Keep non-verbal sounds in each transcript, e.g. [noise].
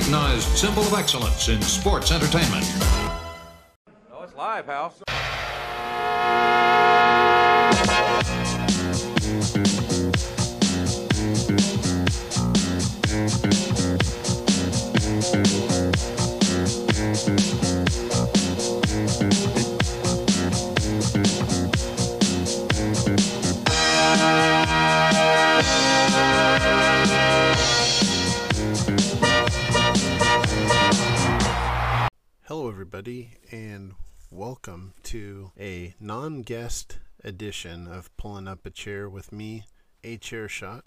recognized symbol of excellence in sports entertainment. Oh, it's live, Hal. Everybody, and welcome to a non guest edition of Pulling Up a Chair with me, A Chair Shot.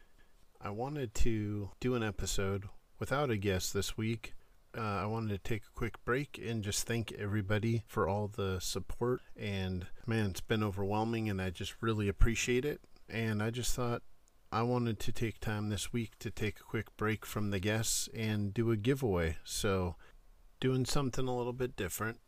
I wanted to do an episode without a guest this week. Uh, I wanted to take a quick break and just thank everybody for all the support. And man, it's been overwhelming, and I just really appreciate it. And I just thought I wanted to take time this week to take a quick break from the guests and do a giveaway. So doing something a little bit different.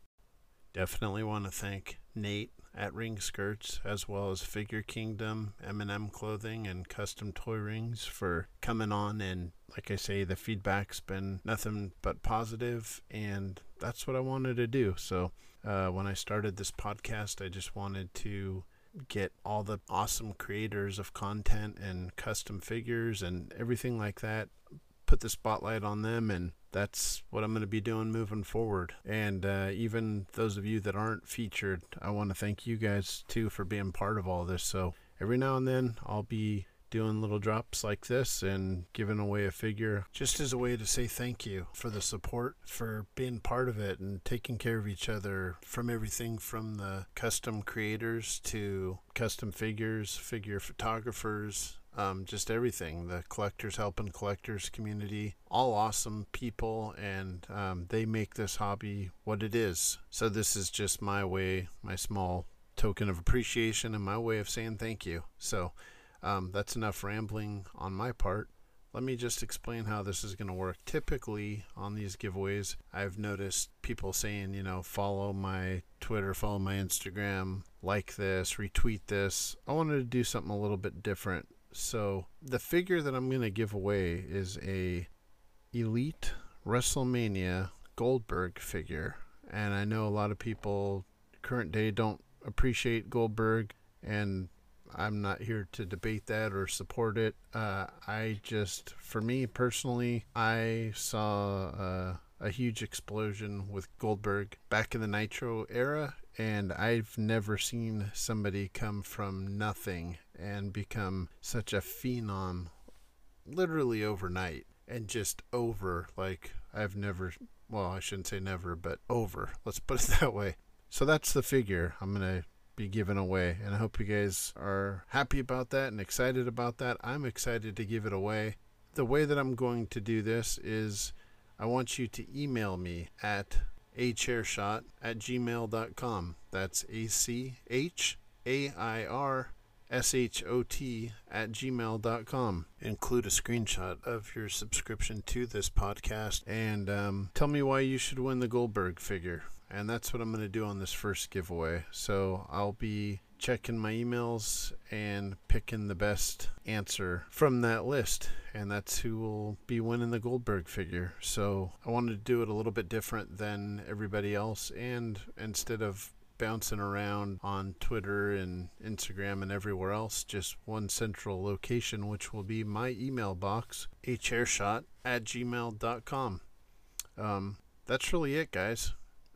Definitely want to thank Nate at Ring Skirts as well as Figure Kingdom, M&M Clothing, and Custom Toy Rings for coming on. And like I say, the feedback's been nothing but positive, and that's what I wanted to do. So uh, when I started this podcast, I just wanted to get all the awesome creators of content and custom figures and everything like that put the spotlight on them and that's what I'm going to be doing moving forward. And uh, even those of you that aren't featured, I want to thank you guys too for being part of all this. So every now and then I'll be doing little drops like this and giving away a figure just as a way to say thank you for the support, for being part of it and taking care of each other from everything from the custom creators to custom figures, figure photographers, um, just everything. The collectors helping collectors community, all awesome people, and um, they make this hobby what it is. So this is just my way, my small token of appreciation, and my way of saying thank you. So um, that's enough rambling on my part. Let me just explain how this is going to work. Typically, on these giveaways, I've noticed people saying, you know, follow my Twitter, follow my Instagram, like this, retweet this. I wanted to do something a little bit different so the figure that I'm going to give away is a Elite WrestleMania Goldberg figure, and I know a lot of people current day don't appreciate Goldberg, and I'm not here to debate that or support it. Uh, I just, for me personally, I saw uh, a huge explosion with Goldberg back in the Nitro era, and I've never seen somebody come from nothing and become such a phenom literally overnight and just over like I've never well I shouldn't say never but over let's put it [laughs] that way. So that's the figure I'm going to be giving away and I hope you guys are happy about that and excited about that. I'm excited to give it away. The way that I'm going to do this is I want you to email me at a chairshot at gmail.com. That's A C H A I R S H O T at gmail.com. Include a screenshot of your subscription to this podcast and um, tell me why you should win the Goldberg figure. And that's what I'm going to do on this first giveaway. So I'll be checking my emails and picking the best answer from that list. And that's who will be winning the Goldberg figure. So I wanted to do it a little bit different than everybody else. And instead of bouncing around on Twitter and Instagram and everywhere else, just one central location, which will be my email box, chairshot at gmail.com. Um, that's really it, guys.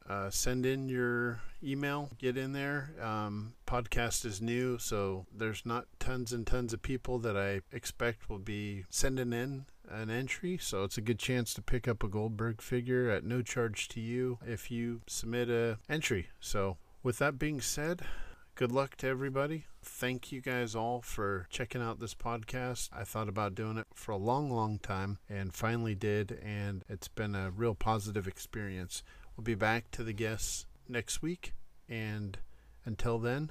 Uh, send in your email, get in there. Um, podcast is new, so there's not tons and tons of people that I expect will be sending in an entry, so it's a good chance to pick up a Goldberg figure at no charge to you if you submit a entry. So, with that being said, good luck to everybody. Thank you guys all for checking out this podcast. I thought about doing it for a long, long time and finally did, and it's been a real positive experience. We'll be back to the guests next week. And until then,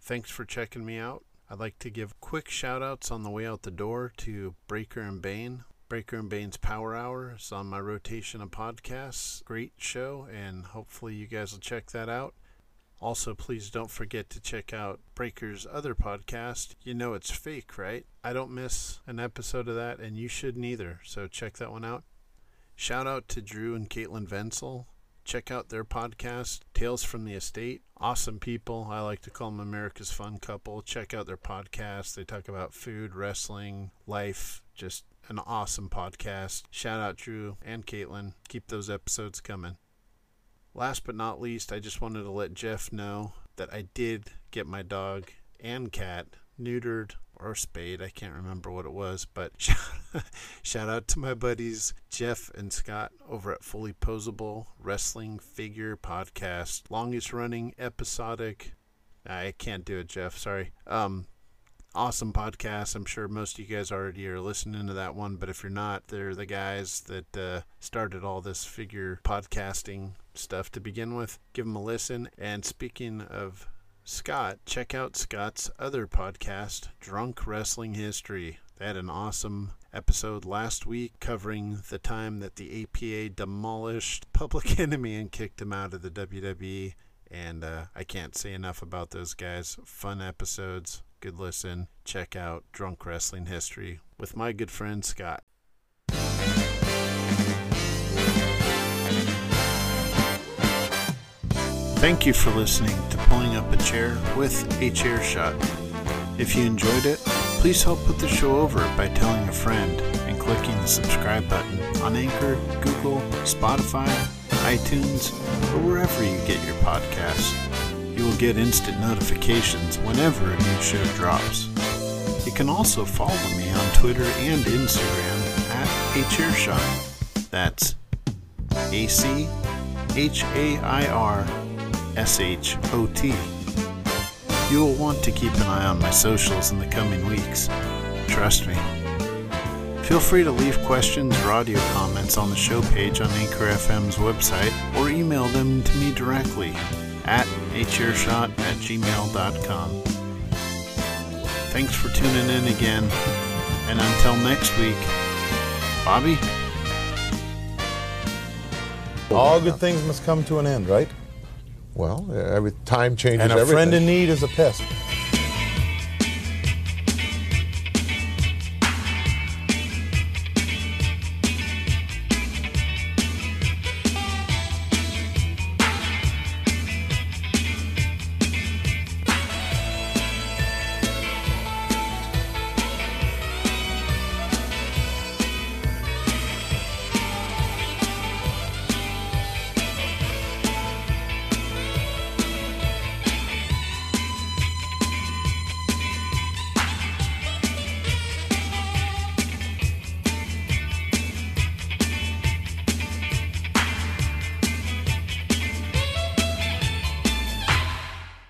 thanks for checking me out. I'd like to give quick shout outs on the way out the door to Breaker and Bane. Breaker and Bane's Power Hour is on my rotation of podcasts. Great show, and hopefully you guys will check that out. Also, please don't forget to check out Breaker's other podcast. You know it's fake, right? I don't miss an episode of that, and you shouldn't either. So check that one out. Shout out to Drew and Caitlin Venzel. Check out their podcast, Tales from the Estate. Awesome people. I like to call them America's Fun Couple. Check out their podcast. They talk about food, wrestling, life. Just an awesome podcast. Shout out Drew and Caitlin. Keep those episodes coming. Last but not least, I just wanted to let Jeff know that I did get my dog and cat neutered or spayed. I can't remember what it was, but [laughs] shout out to my buddies Jeff and Scott over at Fully Posable Wrestling Figure Podcast, longest running episodic. I can't do it, Jeff. Sorry. Um, awesome podcast. I'm sure most of you guys already are listening to that one, but if you're not, they're the guys that uh, started all this figure podcasting stuff to begin with. Give them a listen. And speaking of Scott, check out Scott's other podcast, Drunk Wrestling History. They had an awesome episode last week covering the time that the APA demolished [laughs] Public Enemy and kicked him out of the WWE. And uh, I can't say enough about those guys. Fun episodes, good listen. Check out Drunk Wrestling History with my good friend Scott. Thank you for listening to Pulling Up a Chair with a Chair Shot. If you enjoyed it, please help put the show over by telling a friend and clicking the subscribe button on Anchor, Google, Spotify, iTunes, or wherever you get your podcasts. You will get instant notifications whenever a new show drops. You can also follow me on Twitter and Instagram at a. That's A C H A I R S H O T. You will want to keep an eye on my socials in the coming weeks. Trust me. Feel free to leave questions or audio comments on the show page on Anchor FM's website or email them to me directly at achairshot at gmail.com. Thanks for tuning in again, and until next week, Bobby? All good things must come to an end, right? Well, every time changes And a everything. friend in need is a pest.